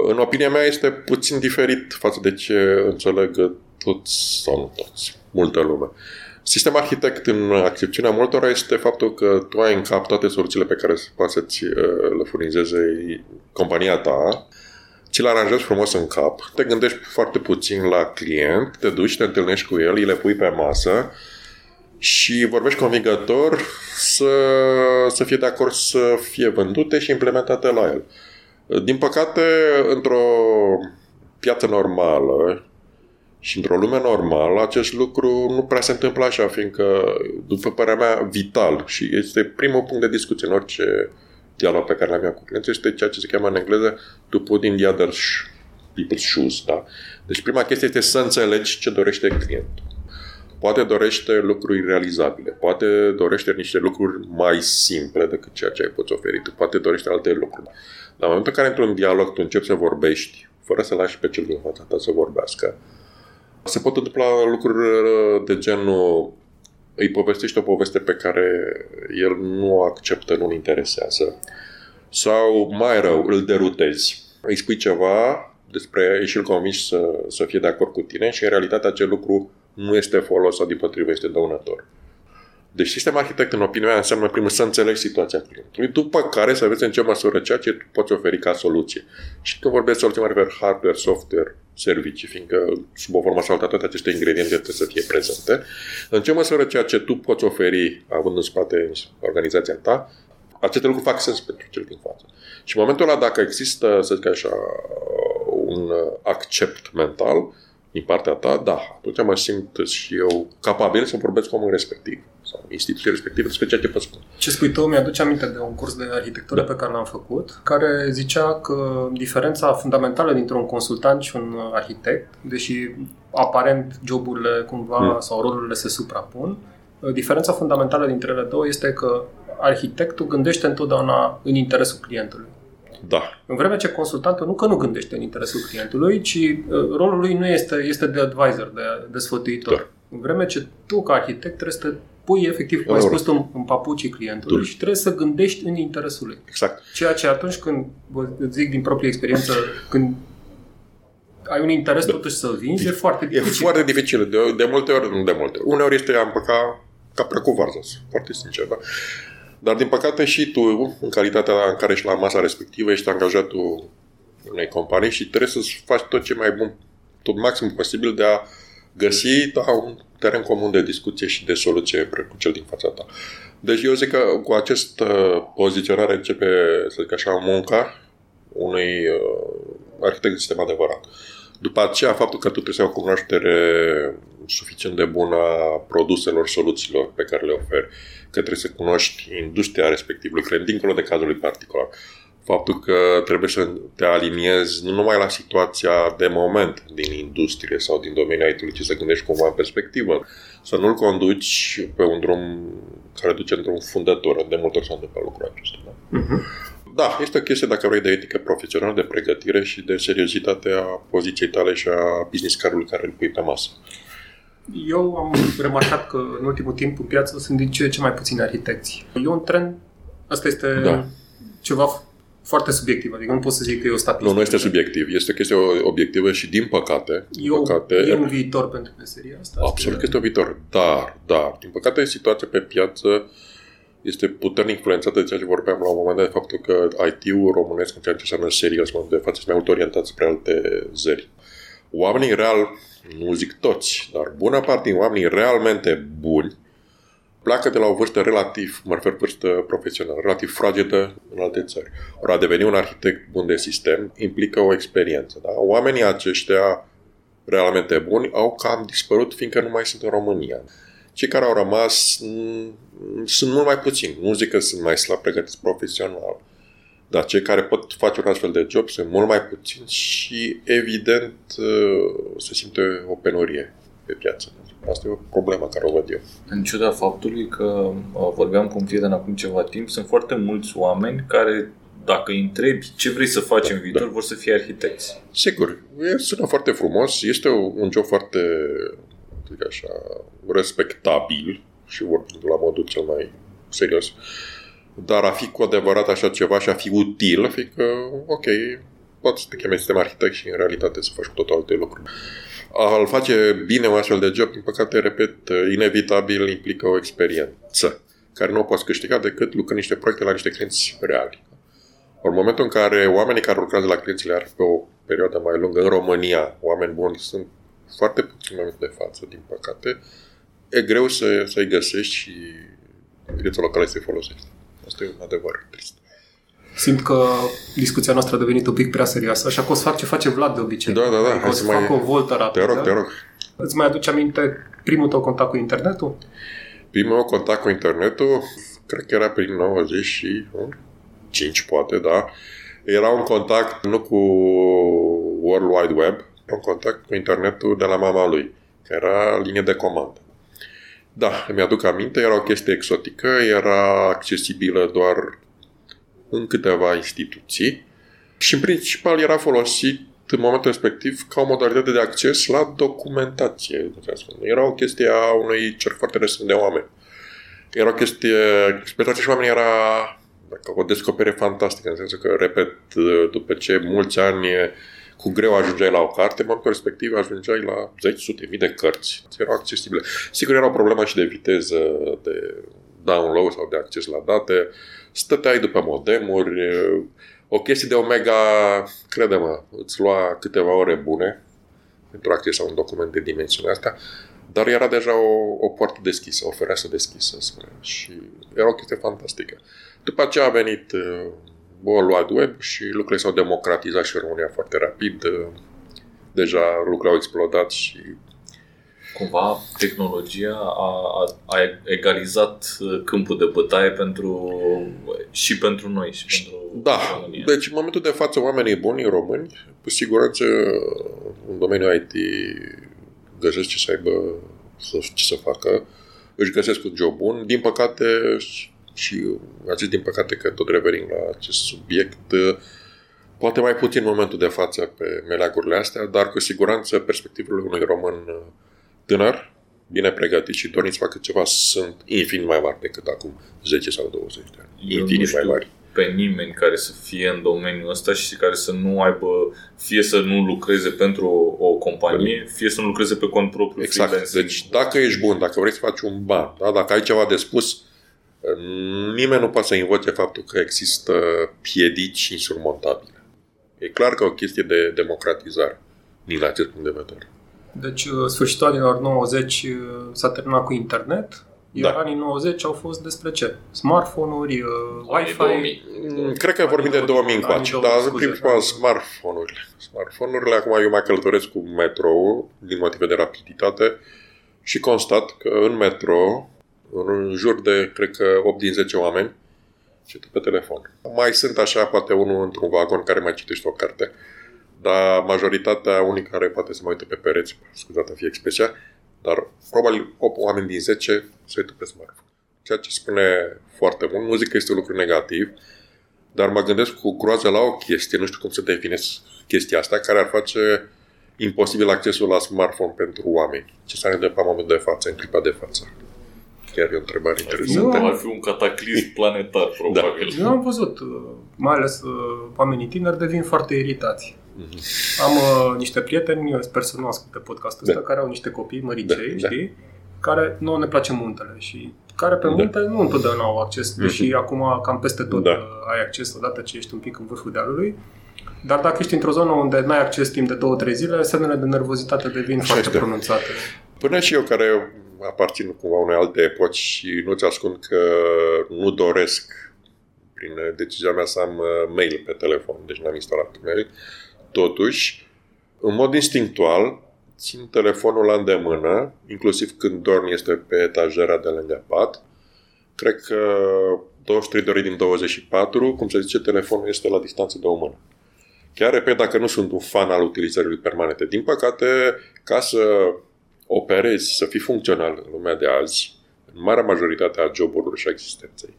În opinia mea este puțin diferit față de ce înțeleg toți sau nu toți, multă lume. Sistem arhitect în accepțiunea multora este faptul că tu ai în cap toate soluțiile pe care poate să-ți uh, le furnizeze compania ta, ți le aranjezi frumos în cap, te gândești foarte puțin la client, te duci, te întâlnești cu el, îi le pui pe masă, și vorbești convingător să, să fie de acord să fie vândute și implementate la el. Din păcate, într-o piață normală și într-o lume normală, acest lucru nu prea se întâmplă așa, fiindcă, după părerea mea, vital și este primul punct de discuție în orice dialog pe care l-am cu clienții, este ceea ce se cheamă în engleză to put in the other people's shoes. Da? Deci prima chestie este să înțelegi ce dorește clientul. Poate dorește lucruri realizabile, poate dorește niște lucruri mai simple decât ceea ce ai poți oferi tu, poate dorește alte lucruri. Dar în momentul în care într-un dialog tu începi să vorbești, fără să lași pe cel din fața ta să vorbească, se pot întâmpla lucruri de genul îi povestești o poveste pe care el nu o acceptă, nu-l interesează. Sau, mai rău, îl derutezi. Îi spui ceva despre și îl convingi să, să fie de acord cu tine și în realitate acel lucru nu este folos sau din potrivă este dăunător. Deci sistem arhitect, în opinia mea, înseamnă primul să înțelegi situația clientului, după care să vezi în ce măsură ceea ce tu poți oferi ca soluție. Și când vorbesc soluție, mă refer hardware, software, servicii, fiindcă sub o formă sau alta toate aceste ingrediente trebuie să fie prezente. În ce măsură ceea ce tu poți oferi, având în spate organizația ta, aceste lucruri fac sens pentru cel din față. Și în momentul ăla, dacă există, să zic așa, un accept mental, din partea ta, da, atunci mă simt și eu capabil să vorbesc cu omul respectiv sau instituția respectivă despre ceea ce pot spune. Ce spui tu mi-aduce aminte de un curs de arhitectură da. pe care l-am făcut, care zicea că diferența fundamentală dintre un consultant și un arhitect, deși aparent joburile cumva mm. sau rolurile se suprapun, diferența fundamentală dintre ele două este că arhitectul gândește întotdeauna în interesul clientului. Da. În vreme ce consultantul nu că nu gândește în interesul clientului, ci uh, rolul lui nu este, este de advisor, de, de sfătuitor. Da. În vreme ce tu, ca arhitect, trebuie să te pui efectiv, cum ai spus tu, în, în papucii clientului și trebuie să gândești în interesul lui. Exact. Ceea ce atunci când, vă zic din proprie experiență, când ai un interes da. totuși să vinzi, e foarte dificil. E foarte dificil. De, de multe ori, nu de multe ori. Uneori este am păca ca prea cu varză, foarte sincer. Da? Dar, din păcate, și tu, în calitatea în care ești la masa respectivă, ești angajatul unei companii și trebuie să faci tot ce mai bun, tot maxim posibil de a găsi da, un teren comun de discuție și de soluție cu cel din fața ta. Deci eu zic că cu acest uh, poziționare începe, să zic așa, munca unui uh, arhitect de sistem adevărat. După aceea, faptul că tu trebuie să ai o cunoaștere suficient de bună a produselor, soluțiilor pe care le oferi, că trebuie să cunoști industria respectivă, cred, dincolo de cazul lui particular. Faptul că trebuie să te aliniezi nu numai la situația de moment din industrie sau din domeniul IT, ci să gândești cumva în perspectivă. Să nu-l conduci pe un drum care duce într-un fundător. De multe ori s-a întâmplat lucrul acesta. Da? Uh-huh. Da, este o chestie, dacă vrei, de etică profesională, de pregătire și de seriozitate a poziției tale și a business cardului care îl pui pe masă. Eu am remarcat că în ultimul timp în piață sunt din ce ce mai puțini arhitecți. E un trend, asta este da. ceva foarte subiectiv, adică nu pot să zic că e o statistică. Nu, nu este subiectiv, este o chestie obiectivă și din păcate... Din eu, păcate e un viitor pentru meseria asta. Absolut că este un viitor, dar, dar, din păcate situația pe piață este puternic influențată de ceea ce vorbeam la un moment dat, de faptul că IT-ul românesc, în ceea ce înseamnă serios, în de față, este mai mult orientat spre alte zări. Oamenii real, nu zic toți, dar bună parte din oamenii realmente buni pleacă de la o vârstă relativ, mă refer vârstă profesională, relativ fragedă în alte țări. Ori a deveni un arhitect bun de sistem implică o experiență. Da? Oamenii aceștia realmente buni au cam dispărut fiindcă nu mai sunt în România. Cei care au rămas m- sunt mult mai puțini. Nu zic că sunt mai slab pregătiți profesional, dar cei care pot face un astfel de job sunt mult mai puțini și, evident, uh, se simte o penurie pe piață. Asta e o problemă care o văd eu. În ciuda faptului că uh, vorbeam cu un prieten acum ceva timp, sunt foarte mulți oameni care dacă îi întrebi ce vrei să faci da, în viitor, da. vor să fie arhitecți. Sigur, e, sună foarte frumos, este un job foarte zic așa, respectabil și vorbind la modul cel mai serios. Dar a fi cu adevărat așa ceva și a fi util, fi că, ok, poți să te chemi sistem arhitect și în realitate să faci cu totul alte lucruri. Al face bine un astfel de job, din păcate, repet, inevitabil implică o experiență care nu o poți câștiga decât lucrând niște proiecte la niște clienți reali. În momentul în care oamenii care lucrează la clienții reali pe o perioadă mai lungă în România, oameni buni, sunt foarte puțin momentul de față, din păcate, e greu să, să-i găsești și viața locală să-i folosești. Asta e un adevăr trist. Simt că discuția noastră a devenit un pic prea serioasă, așa că o să fac ce face Vlad de obicei. Da, da, da. Adică o să fac mai... o voltă rapidă. Te rog, te rog. Îți mai aduce aminte primul tău contact cu internetul? Primul meu contact cu internetul, cred că era prin 95, poate, da. Era un contact nu cu World Wide Web, un contact cu internetul de la mama lui, care era linie de comandă. Da, mi-aduc aminte, era o chestie exotică, era accesibilă doar în câteva instituții și în principal era folosit în momentul respectiv ca o modalitate de acces la documentație. Era o chestie a unui cer foarte recent de oameni. Era o chestie, pentru acești oameni era dacă o descoperire fantastică, în sensul că, repet, după ce mulți ani cu greu ajungeai la o carte, în momentul respectiv ajungeai la zeci, sute mii de cărți. Erau accesibile. Sigur, era o problemă și de viteză, de download sau de acces la date. Stăteai după modemuri. O chestie de Omega, crede-mă, îți lua câteva ore bune pentru a accesa un document de dimensiunea asta, dar era deja o, o poartă deschisă, o fereastră deschisă și era o chestie fantastică. După aceea a venit uh, World Wide Web și lucrurile s-au democratizat și în România foarte rapid. Uh, deja lucrurile au explodat și cumva tehnologia a, a, a egalizat uh, câmpul de bătaie pentru, și pentru noi și pentru Da, România. deci în momentul de față oamenii buni români, cu siguranță în domeniul IT găsesc ce să aibă, ce să facă, își găsesc un job bun. Din păcate, și a zis din păcate că tot revenim la acest subiect, poate mai puțin în momentul de față pe meleagurile astea, dar cu siguranță perspectivele unui român tânăr, bine pregătit și dorniți să facă ceva sunt infinit mai mari decât acum 10 sau 20 de ani. Eu infinit mai mari pe nimeni care să fie în domeniul ăsta și care să nu aibă, fie să nu lucreze pentru o, o companie, fie să nu lucreze pe cont propriu. Exact. Deci dacă ești bun, dacă vrei să faci un ban, da? dacă ai ceva de spus, nimeni nu poate să învățe faptul că există piedici insurmontabile. E clar că e o chestie de democratizare din acest punct de vedere. Deci, uh, sfârșitul anilor 90 uh, s-a terminat cu internet, iar da. anii 90 au fost despre ce? Smartphone-uri, uh, Wi-Fi? Mm, cred că vorbim de 2000 încoace, dar în principal smartphone-urile. Smartphone-urile, acum eu mai călătoresc cu metro din motive de rapiditate și constat că în metro în jur de, cred că, 8 din 10 oameni și tu pe telefon. Mai sunt așa, poate unul într-un vagon care mai citește o carte, dar majoritatea, unii care poate să mai uite pe pereți, scuzată fie expresia, dar probabil 8 oameni din 10 se uită pe smartphone. Ceea ce spune foarte mult. Nu zic că este un lucru negativ, dar mă gândesc cu groază la o chestie, nu știu cum să definesc chestia asta, care ar face imposibil accesul la smartphone pentru oameni. Ce s-ar întâmpla în momentul de față, în clipa de față? Chiar e o întrebare interesantă. Ar fi un cataclism planetar, probabil. Da. Eu am văzut, uh, mai ales uh, oamenii tineri devin foarte iritați. Mm-hmm. Am uh, niște prieteni, eu sper să nu asculte podcastul da. ăsta, care au niște copii măricei, da. știi? Da. Care nu ne place muntele și care pe da. munte nu întotdeauna au acces, mm-hmm. deși acum cam peste tot da. Uh, ai acces odată ce ești un pic în vârful dealului. Dar dacă ești într-o zonă unde n-ai acces timp de 2-3 zile, semnele de nervozitate devin Așa foarte este. pronunțate. Până și eu care aparțin cumva unei alte epoci și nu-ți ascund că nu doresc prin decizia mea să am uh, mail pe telefon, deci n-am instalat mail. Totuși, în mod instinctual, țin telefonul la îndemână, inclusiv când dorm este pe etajera de lângă pat. Cred că 23 de ore din 24, cum se zice, telefonul este la distanță de o mână. Chiar repet, dacă nu sunt un fan al utilizării permanente. Din păcate, ca să operezi, să fii funcțional în lumea de azi, în marea majoritate a joburilor și a existenței,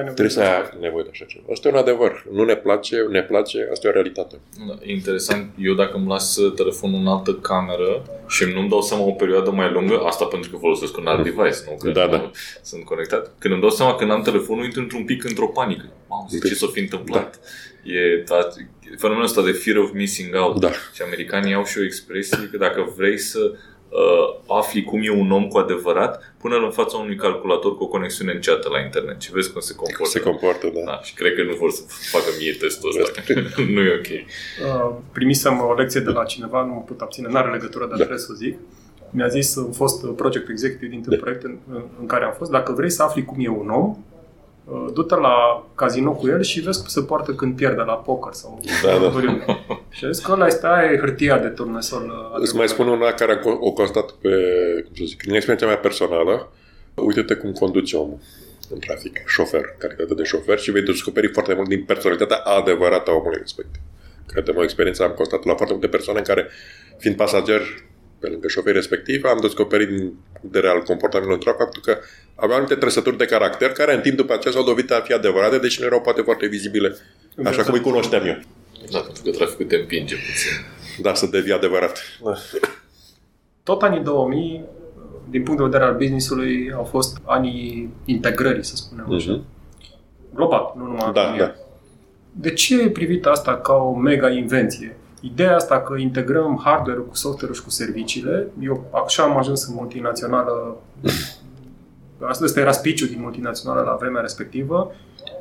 Trebuie să ai nevoie de așa ceva. Asta e un adevăr. Nu ne place, ne place, asta e o realitate. Da, interesant. Eu dacă îmi las telefonul în altă cameră și nu-mi dau seama o perioadă mai lungă, asta pentru că folosesc un alt mm. device, nu? Că da, da. sunt conectat. Când îmi dau seama că n-am telefonul, intru într-un pic într-o panică. Mamă, ce deci, s-a fi întâmplat? Da. E da, fenomenul ăsta de fear of missing out. Da. Și americanii au și o expresie că dacă vrei să uh, afli cum e un om cu adevărat, pune în fața unui calculator cu o conexiune înceată la internet și vezi cum se comportă. Se comportă, da. da. Și cred că nu vor să facă mie testul ăsta. nu e ok. Uh, primisem o lecție de la cineva, nu mă pot abține, n-are legătură, dar da. trebuie să zic. mi-a zis un fost project executive dintr-un da. proiect în, în care am fost, dacă vrei să afli cum e un om, uh, du-te la casino cu el și vezi cum se poartă când pierde la poker sau da, da. Și a zis că ăla este aia e hârtia de turnesol. Uh, Îți mai spun una care o constat pe, cum să zic, din experiența mea personală. Uite-te cum conduce omul în trafic, șofer, calitate de șofer și vei descoperi foarte mult din personalitatea adevărată a omului respectiv. Cred că o experiență am constatat la foarte multe persoane în care, fiind pasager pe lângă șoferii respectiv, am descoperit de real comportamentul în faptul că aveau anumite trăsături de caracter care în timp după aceea s-au dovedit a fi adevărate, deși nu erau poate foarte vizibile, așa cum îi cunoșteam eu. Da, pentru că traficul te împinge puțin. Da, să devii adevărat. Da. Tot anii 2000, din punct de vedere al businessului, au fost anii integrării, să spunem uh-huh. așa. Global, nu numai da, da. De ce e privit asta ca o mega invenție? Ideea asta că integrăm hardware-ul cu software-ul și cu serviciile, eu așa am ajuns în multinațională, asta era speech din multinațională la vremea respectivă,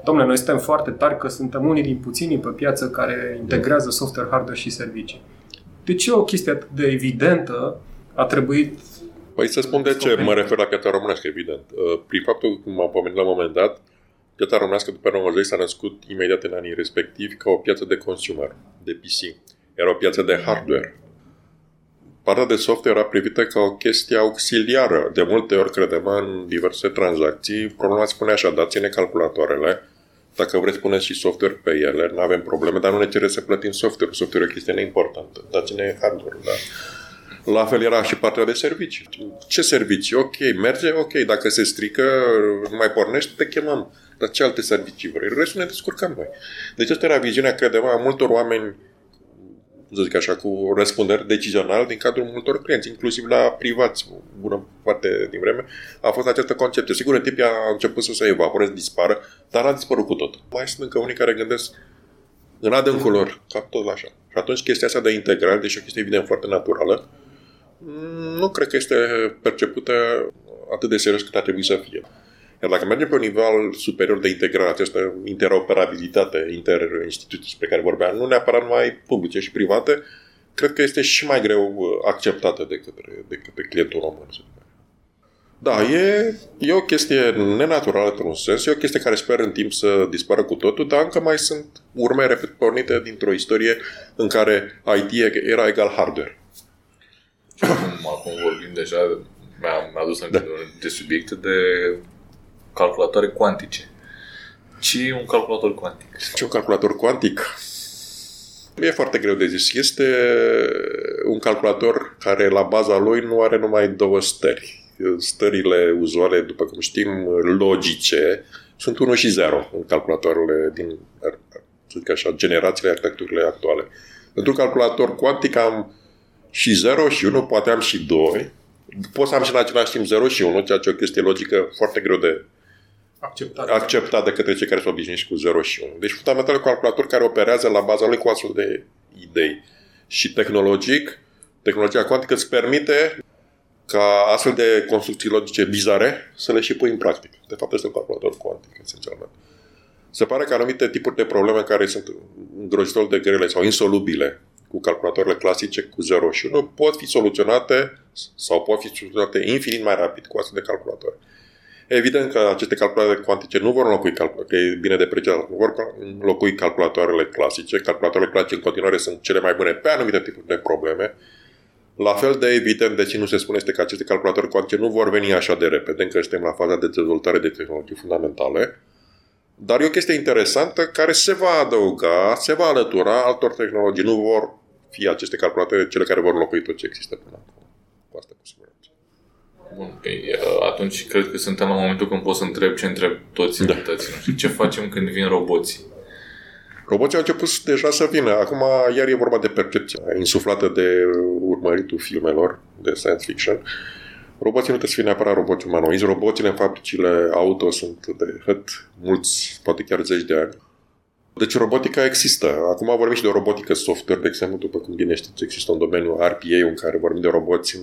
Domnule, noi suntem foarte tari că suntem unii din puținii pe piață care integrează software, hardware și servicii. De ce o chestie atât de evidentă a trebuit Păi să spun de ce mă refer la piața românească, evident. Uh, prin faptul, cum am pomenit la un moment dat, piața românească după 90 s-a născut imediat în anii respectivi ca o piață de consumer, de PC. Era o piață de hardware. Partea de software era privită ca o chestie auxiliară. De multe ori, credem, în diverse tranzacții, problema spune așa, dați-ne calculatoarele, dacă vreți, puneți și software pe ele, nu avem probleme, dar nu ne cere să plătim software. Software e o chestie neimportantă. Dați-ne hardware, da. La fel era și partea de servicii. Ce servicii? Ok, merge? Ok, dacă se strică, nu mai pornește, te chemăm. Dar ce alte servicii vrei? Restul ne descurcăm noi. Deci asta era viziunea, credem, a multor oameni să zic așa, cu răspundere decizional din cadrul multor clienți, inclusiv la privați, bună parte din vreme, a fost această concepție. Sigur, în timp a început să se evaporeze, dispară, dar a dispărut cu tot. Mai sunt încă unii care gândesc în adâncul lor, ca tot așa. Și atunci chestia asta de integrare, deși o chestie evident foarte naturală, nu cred că este percepută atât de serios cât ar trebui să fie. Iar dacă mergem pe un nivel superior de integrare, această interoperabilitate inter-instituții pe care vorbeam, nu neapărat numai publice și private, cred că este și mai greu uh, acceptată de către, de către clientul român. Da, e, e o chestie nenaturală într-un sens, e o chestie care sper în timp să dispară cu totul, dar încă mai sunt urme, repet, pornite dintr-o istorie în care IT era egal hardware. Acum, acum vorbim deja, mi-a, mi-a adus da. de subiecte de calculatoare cuantice. Ce e un calculator cuantic? Ce e un calculator cuantic? E foarte greu de zis. Este un calculator care la baza lui nu are numai două stări. Stările uzuale, după cum știm, logice, sunt 1 și 0 în calculatoarele din, să zic așa, generațiile arhitecturile actuale. Pentru calculator cuantic am și 0 și 1, poate am și 2. Pot să am și în același timp 0 și 1, ceea ce e o chestie logică foarte greu de acceptat, acceptat de către cei care sunt obișnuiți cu 0 și 1. Deci fundamental un calculator care operează la baza lui cu astfel de idei. Și tehnologic, tehnologia cuantică îți permite ca astfel de construcții logice bizare să le și pui în practică. De fapt, este un calculator cuantic, esențialmente. Se pare că anumite tipuri de probleme care sunt îngrozitor de grele sau insolubile cu calculatoarele clasice cu 0 și 1 pot fi soluționate sau pot fi soluționate infinit mai rapid cu astfel de calculatoare. Evident că aceste calculatoare cuantice nu vor înlocui, că e bine de precizat, nu vor înlocui calculatoarele clasice. Calculatoarele clasice în continuare sunt cele mai bune pe anumite tipuri de probleme. La fel de evident, de ce nu se spune este că aceste calculatoare cuantice nu vor veni așa de repede, încă suntem la faza de dezvoltare de tehnologii fundamentale. Dar e o chestie interesantă care se va adăuga, se va alătura altor tehnologii. Nu vor fi aceste calculatoare cele care vor înlocui tot ce există până acum. Cu asta cu Bun, păi, atunci cred că suntem la momentul când pot să întreb ce întreb toți da. invitații noștri. Ce facem când vin roboții? Roboții au început deja să vină. Acum, iar e vorba de percepția insuflată de urmăritul filmelor de science fiction. Roboții nu trebuie să fie neapărat roboți umanoizi. Roboțile în fabricile auto sunt de hăt mulți, poate chiar zeci de ani. Deci robotica există. Acum vorbim și de robotică software, de exemplu, după cum bine știți, există un domeniu RPA în care vorbim de roboți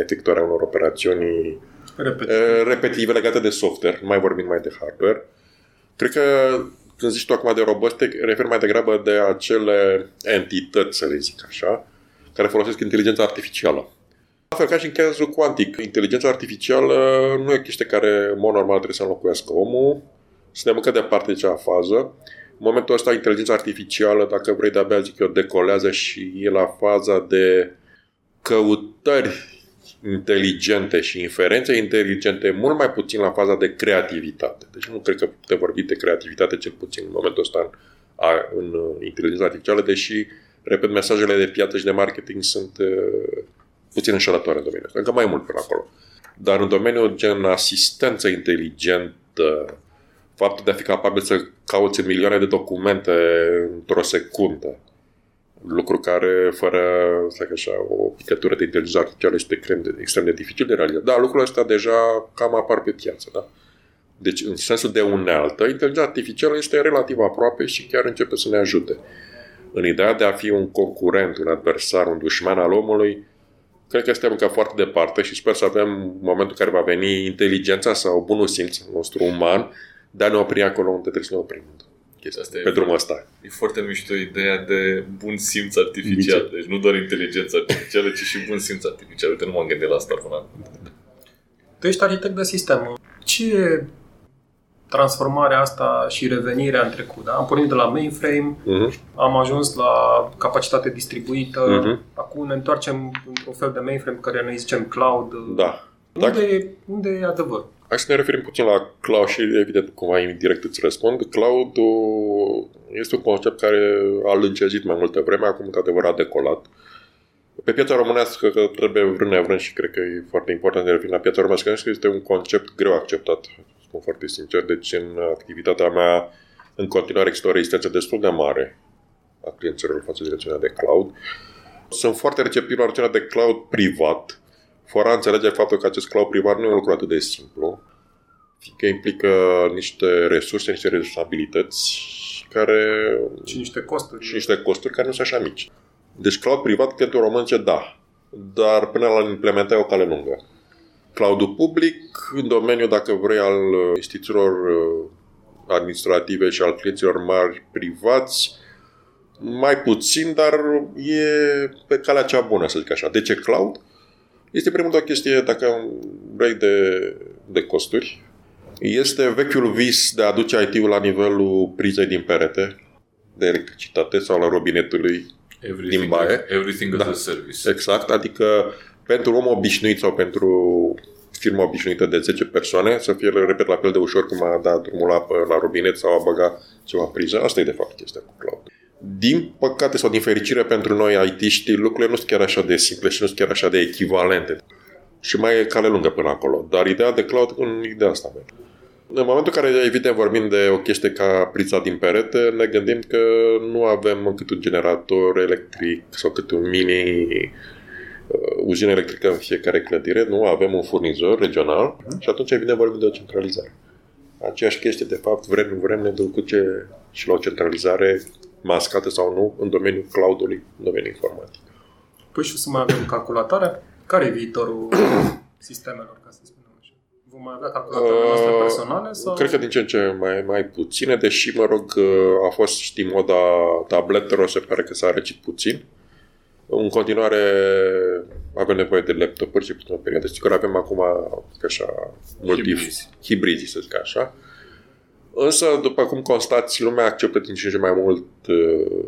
efectuarea unor operațiuni repetitive. Eh, repetitive legate de software, nu mai vorbim mai de hardware. Cred că când zici tu acum de robot, te referi mai degrabă de acele entități, să le zic așa, care folosesc inteligența artificială. La fel ca și în cazul cuantic, inteligența artificială nu e o chestie care, în mod normal, trebuie să înlocuiască omul. Suntem încă departe de acea fază. În momentul ăsta, inteligența artificială, dacă vrei de-abia zic eu, decolează și e la faza de căutări inteligente și inferențe inteligente, mult mai puțin la faza de creativitate. Deci nu cred că putem vorbi de creativitate cel puțin în momentul ăsta în, în inteligența artificială, deși, repet, mesajele de piață și de marketing sunt uh, puțin înșelătoare în domeniul ăsta, încă mai mult până acolo. Dar în domeniul gen asistență inteligentă, faptul de a fi capabil să cauți milioane de documente într-o secundă, lucru care, fără, să așa, o picătură de inteligență artificială este extrem de, extrem de dificil de realizat. Da, lucrurile astea deja cam apar pe piață, da? Deci, în sensul de unealtă, inteligența artificială este relativ aproape și chiar începe să ne ajute. În ideea de a fi un concurent, un adversar, un dușman al omului, cred că suntem încă foarte departe și sper să avem momentul care va veni inteligența sau bunul simț nostru uman de a ne opri acolo unde trebuie să ne oprim chestia asta pe drumul ăsta. E foarte mișto ideea de bun simț artificial. Bice. Deci nu doar inteligență artificială, ci și bun simț artificial. Uite, nu m-am gândit la asta până acum. Tu ești arhitect de sistem. Ce transformarea asta și revenirea în trecut. Da? Am pornit de la mainframe, uh-huh. am ajuns la capacitate distribuită, uh-huh. acum ne întoarcem într-un fel de mainframe care noi zicem cloud. Da. Unde, Dacă... e, unde e adevăr? Hai să ne referim puțin la cloud și, evident, cumva indirect îți răspund. Cloud este un concept care a lângezit mai multă vreme, acum, într-adevăr, a decolat. Pe piața românească, că trebuie vrând nevrând și cred că e foarte important de referim la piața românească, este un concept greu acceptat, spun foarte sincer. Deci, în activitatea mea, în continuare există o rezistență destul de mare a clienților față de direcțiunea de cloud. Sunt foarte receptiv la direcțiunea de cloud privat, fără a înțelege faptul că acest cloud privat nu e un lucru atât de simplu, fiindcă implică niște resurse, niște responsabilități care... Și niște costuri. Și niște costuri care nu sunt așa mici. Deci cloud privat, clientul român zice da, dar până la implementare o cale lungă. Cloudul public, în domeniul, dacă vrei, al instituțiilor uh, administrative și al clienților mari privați, mai puțin, dar e pe calea cea bună, să zic așa. De ce cloud? Este primul o chestie, dacă vrei, de, de costuri. Este vechiul vis de a aduce IT-ul la nivelul prizei din perete, de electricitate sau la robinetului everything din baie. Everything da. as a service. Exact, adică pentru om obișnuit sau pentru firmă obișnuită de 10 persoane să fie, repet, la fel de ușor cum a dat drumul la, la robinet sau a băga ceva priză. Asta e de fapt chestia cu cloud. Din păcate sau din fericire pentru noi IT-ști, lucrurile nu sunt chiar așa de simple și nu sunt chiar așa de echivalente. Și mai e cale lungă până acolo. Dar ideea de cloud, în ideea asta merge. În momentul în care, evident, vorbim de o chestie ca prița din perete, ne gândim că nu avem cât un generator electric sau cât un mini uh, uzină electrică în fiecare clădire, nu avem un furnizor regional și atunci, evident, vorbim de o centralizare. Aceeași chestie, de fapt, vrem, nu vrem, ne duce și la o centralizare mascate sau nu în domeniul cloud-ului, în domeniul informatic. Păi și o să mai avem calculatoare? Care e viitorul sistemelor, ca să spunem așa? Vom mai avea calculatoare uh, noastre personale? Sau? Cred că din ce în ce mai, mai puține, deși, mă rog, uh, a fost, știi, moda tabletelor, se pare că s-a răcit puțin. În continuare avem nevoie de laptopuri și puțin o perioadă. Sigur, avem acum, așa, multi hibrizi, hibrizi să zic așa. Însă, după cum constați, lumea acceptă din ce în ce mai mult uh,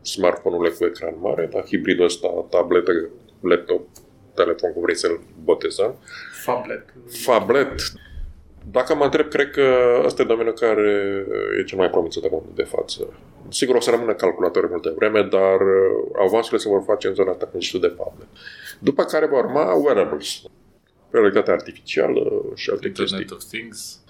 smartphone-urile cu ecran mare, dar hibridul ăsta, tabletă, laptop, telefon, cum vrei să-l botezăm. Fablet. Fablet. Dacă mă întreb, cred că ăsta e domeniul care e cel mai promițător în de față. Sigur, o să rămână calculatori multe vreme, dar uh, avansurile se vor face în zona asta de fablet. După care vor urma wearables. Realitate artificială și alte Internet chestii. of Things.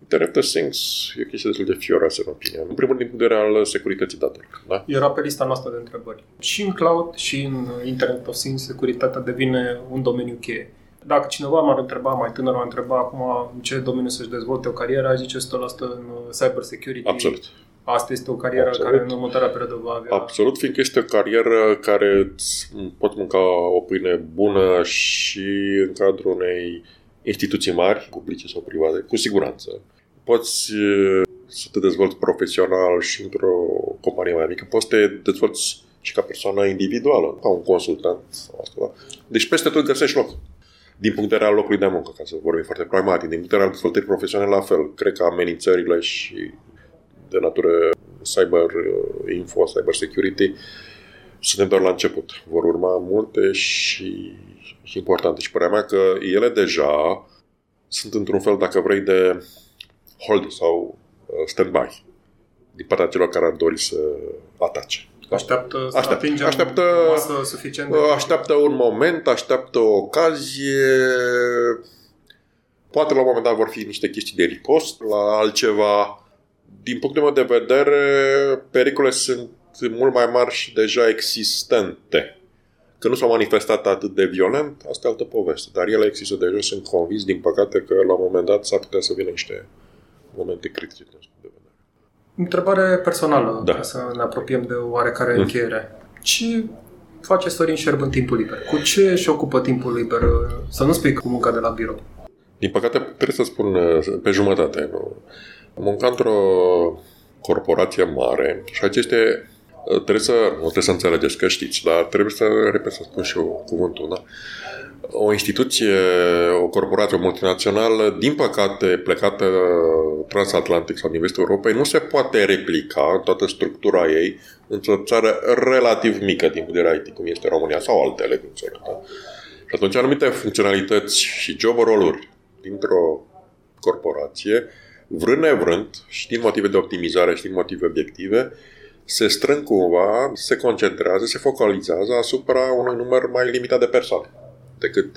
Internet of Things e o chestie destul de fioroasă în opinia. În primul rând, din punct de vedere al securității datelor. Da? Era pe lista noastră de întrebări. Și în cloud și în Internet of Things, securitatea devine un domeniu cheie. Dacă cineva m-ar întreba, mai tânăr m-ar întreba acum în ce domeniu să-și dezvolte o carieră, aș zice 100% în cyber security. Absolut. Asta este o carieră Absolut. care în următoarea perioadă va avea... Absolut, fiindcă este o carieră care îți pot mânca o pâine bună și în cadrul unei instituții mari, publice sau private, cu siguranță. Poți să te dezvolți profesional și într-o companie mai mică, poți să te dezvolți și ca persoană individuală, ca un consultant sau asta. Deci peste tot găsești loc. Din punct de vedere al locului de muncă, ca să vorbim foarte pragmatic, din punct de vedere al dezvoltării profesionale la fel. Cred că amenințările și de natură cyber uh, info, cyber security, suntem doar la început. Vor urma multe și, și importante. Și părerea mea că ele deja sunt într-un fel, dacă vrei, de hold sau uh, stand-by din partea celor care ar dori să atace. Așteaptă să Așteaptă, atingem așteaptă, o masă suficient de... așteaptă un moment, așteaptă o ocazie. Poate la un moment dat vor fi niște chestii de ripost, la altceva. Din punctul meu de vedere, pericole sunt mult mai mari și deja existente. Că nu s-au manifestat atât de violent, asta e altă poveste. Dar ele există deja, sunt convins, din păcate, că la un moment dat s-ar putea să vină niște momente critice. din acest punct de vedere. Întrebare personală, Da. ca să ne apropiem de oarecare Mm. încheiere. Ce face Sorin Șerb în timpul liber? Cu ce își ocupă timpul liber? Să nu spui cu munca de la birou. Din păcate, trebuie să spun uh, pe jumătate. Nu? Munca într-o corporație mare și aceste uh, trebuie să, nu trebuie să înțelegeți că știți, dar trebuie să, repet să spun și eu cuvântul, da? O instituție, o corporație multinațională, din păcate, plecată transatlantic sau din vestul Europei, nu se poate replica în toată structura ei într-o țară relativ mică din punct de vedere IT, cum este România sau altele din țară. Da? Și atunci anumite funcționalități și job roluri dintr-o corporație, vrând nevrând, și din motive de optimizare și din motive obiective, se strâng cumva, se concentrează, se focalizează asupra unui număr mai limitat de persoane decât,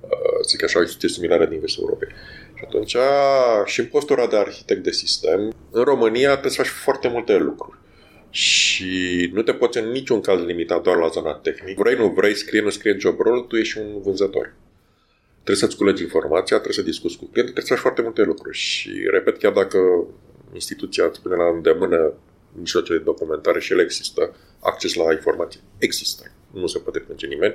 uh, zic așa, o instituție similară din vestul Europei. Și atunci, și în postura de arhitect de sistem, în România trebuie să faci foarte multe lucruri. Și nu te poți în niciun caz limita doar la zona tehnică. Vrei, nu vrei, scrie, nu scrie job role, tu ești un vânzător. Trebuie să-ți culegi informația, trebuie să discuți cu clientul, trebuie să faci foarte multe lucruri. Și, repet, chiar dacă instituția îți pune la îndemână mijloace de documentare și ele există, acces la informații există. Nu se poate plânge nimeni.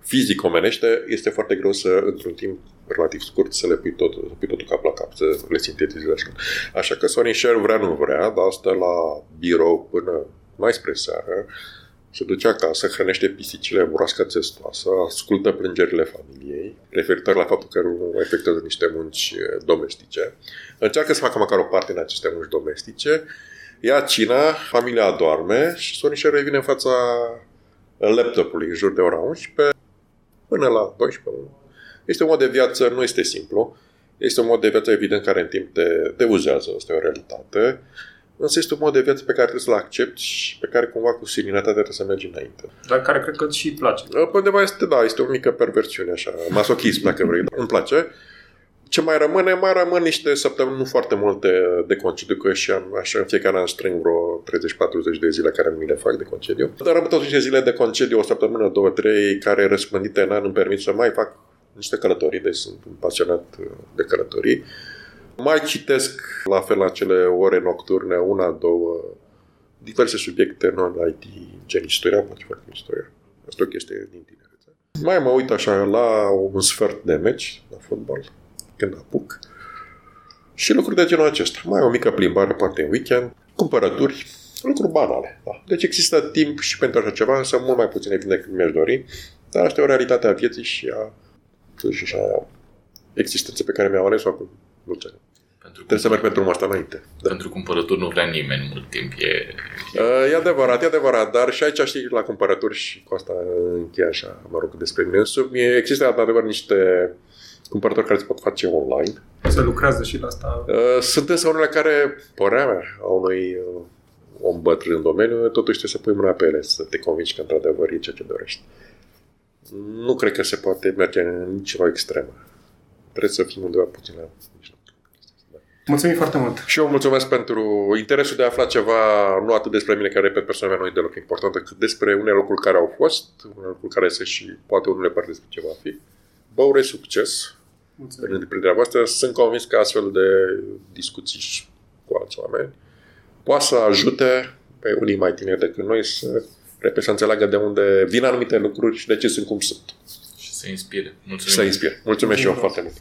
Fizic omenește, este foarte greu să, într-un timp relativ scurt, să le pui, tot, să pui totul cap la cap, să le sintetizezi așa. Așa că Sorin Share vrea, nu vrea, dar stă la birou până mai spre seară, se duce acasă, hrănește pisicile broască țestoasă, ascultă plângerile familiei, referitor la faptul că nu efectuează niște munci eh, domestice. Încearcă să facă măcar o parte în aceste munci domestice, ia cina, familia adorme și Sorin revine în fața laptopului în jur de ora 11 până la 12. Este un mod de viață, nu este simplu. Este un mod de viață, evident, care în timp te, te uzează, asta e o realitate. Însă este un mod de viață pe care trebuie să-l accepti și pe care cumva cu serenitate trebuie să mergi înainte. Dar care cred că și îi place. Pe undeva este, da, este o mică perversiune, așa, masochism, dacă vrei. Îmi place. Ce mai rămâne? Mai rămân niște săptămâni, nu foarte multe de concediu, că și am, așa în fiecare an strâng vreo 30-40 de zile care nu mi le fac de concediu. Dar rămân totuși zile de concediu, o săptămână, două, trei, care răspândite în an îmi permit să mai fac niște călătorii, deci sunt un pasionat de călătorii. Mai citesc la fel la cele ore nocturne, una, două, diverse subiecte non-IT, gen istoria, îmi place foarte mult istoria. Asta e o chestie din tinerețe. Mai mă uit așa la un sfert de meci la fotbal, când apuc. Și lucruri de genul acesta. Mai o mică plimbare, poate în weekend, cumpărături, lucruri banale. Da. Deci există timp și pentru așa ceva, însă mult mai puțin evident decât mi-aș dori. Dar asta e o realitate a vieții și a, și așa, existenței pe care mi-am ales-o acum mulți ani. Pentru, Trebuie să merg pe drumul ăsta înainte. da. pentru cumpărături nu vrea nimeni mult timp. E, Uh, E adevărat, e adevărat, dar și aici știi la cumpărături și cu asta încheie așa, mă rog, despre mine însumi. Există adevăr niște cumpărături care se pot face online. Se lucrează și la asta. Uh, Sunt însă unele care, părerea mea, a unui uh, om bătrân în domeniu, totuși trebuie să pui mâna pe ele, să te convingi că într-adevăr e ceea ce dorești. Nu cred că se poate merge în nicio extremă. Trebuie să fim undeva puțin la mijloc. Mulțumim foarte mult! Și eu mulțumesc pentru interesul de a afla ceva, nu atât despre mine, care repet persoana mea nu e deloc importantă, cât despre unele lucruri care au fost, unele lucruri care se și poate unele părți despre ce va fi. Vă urez succes Mulțumim! în întreprinderea voastră. Sunt convins că astfel de discuții și cu alți oameni poate să ajute pe unii mai tineri decât noi să, repet, să înțeleagă de unde vin anumite lucruri și de ce sunt cum sunt. și să inspire. Mulțumim. Și să inspire. Mulțumesc și eu foarte mult.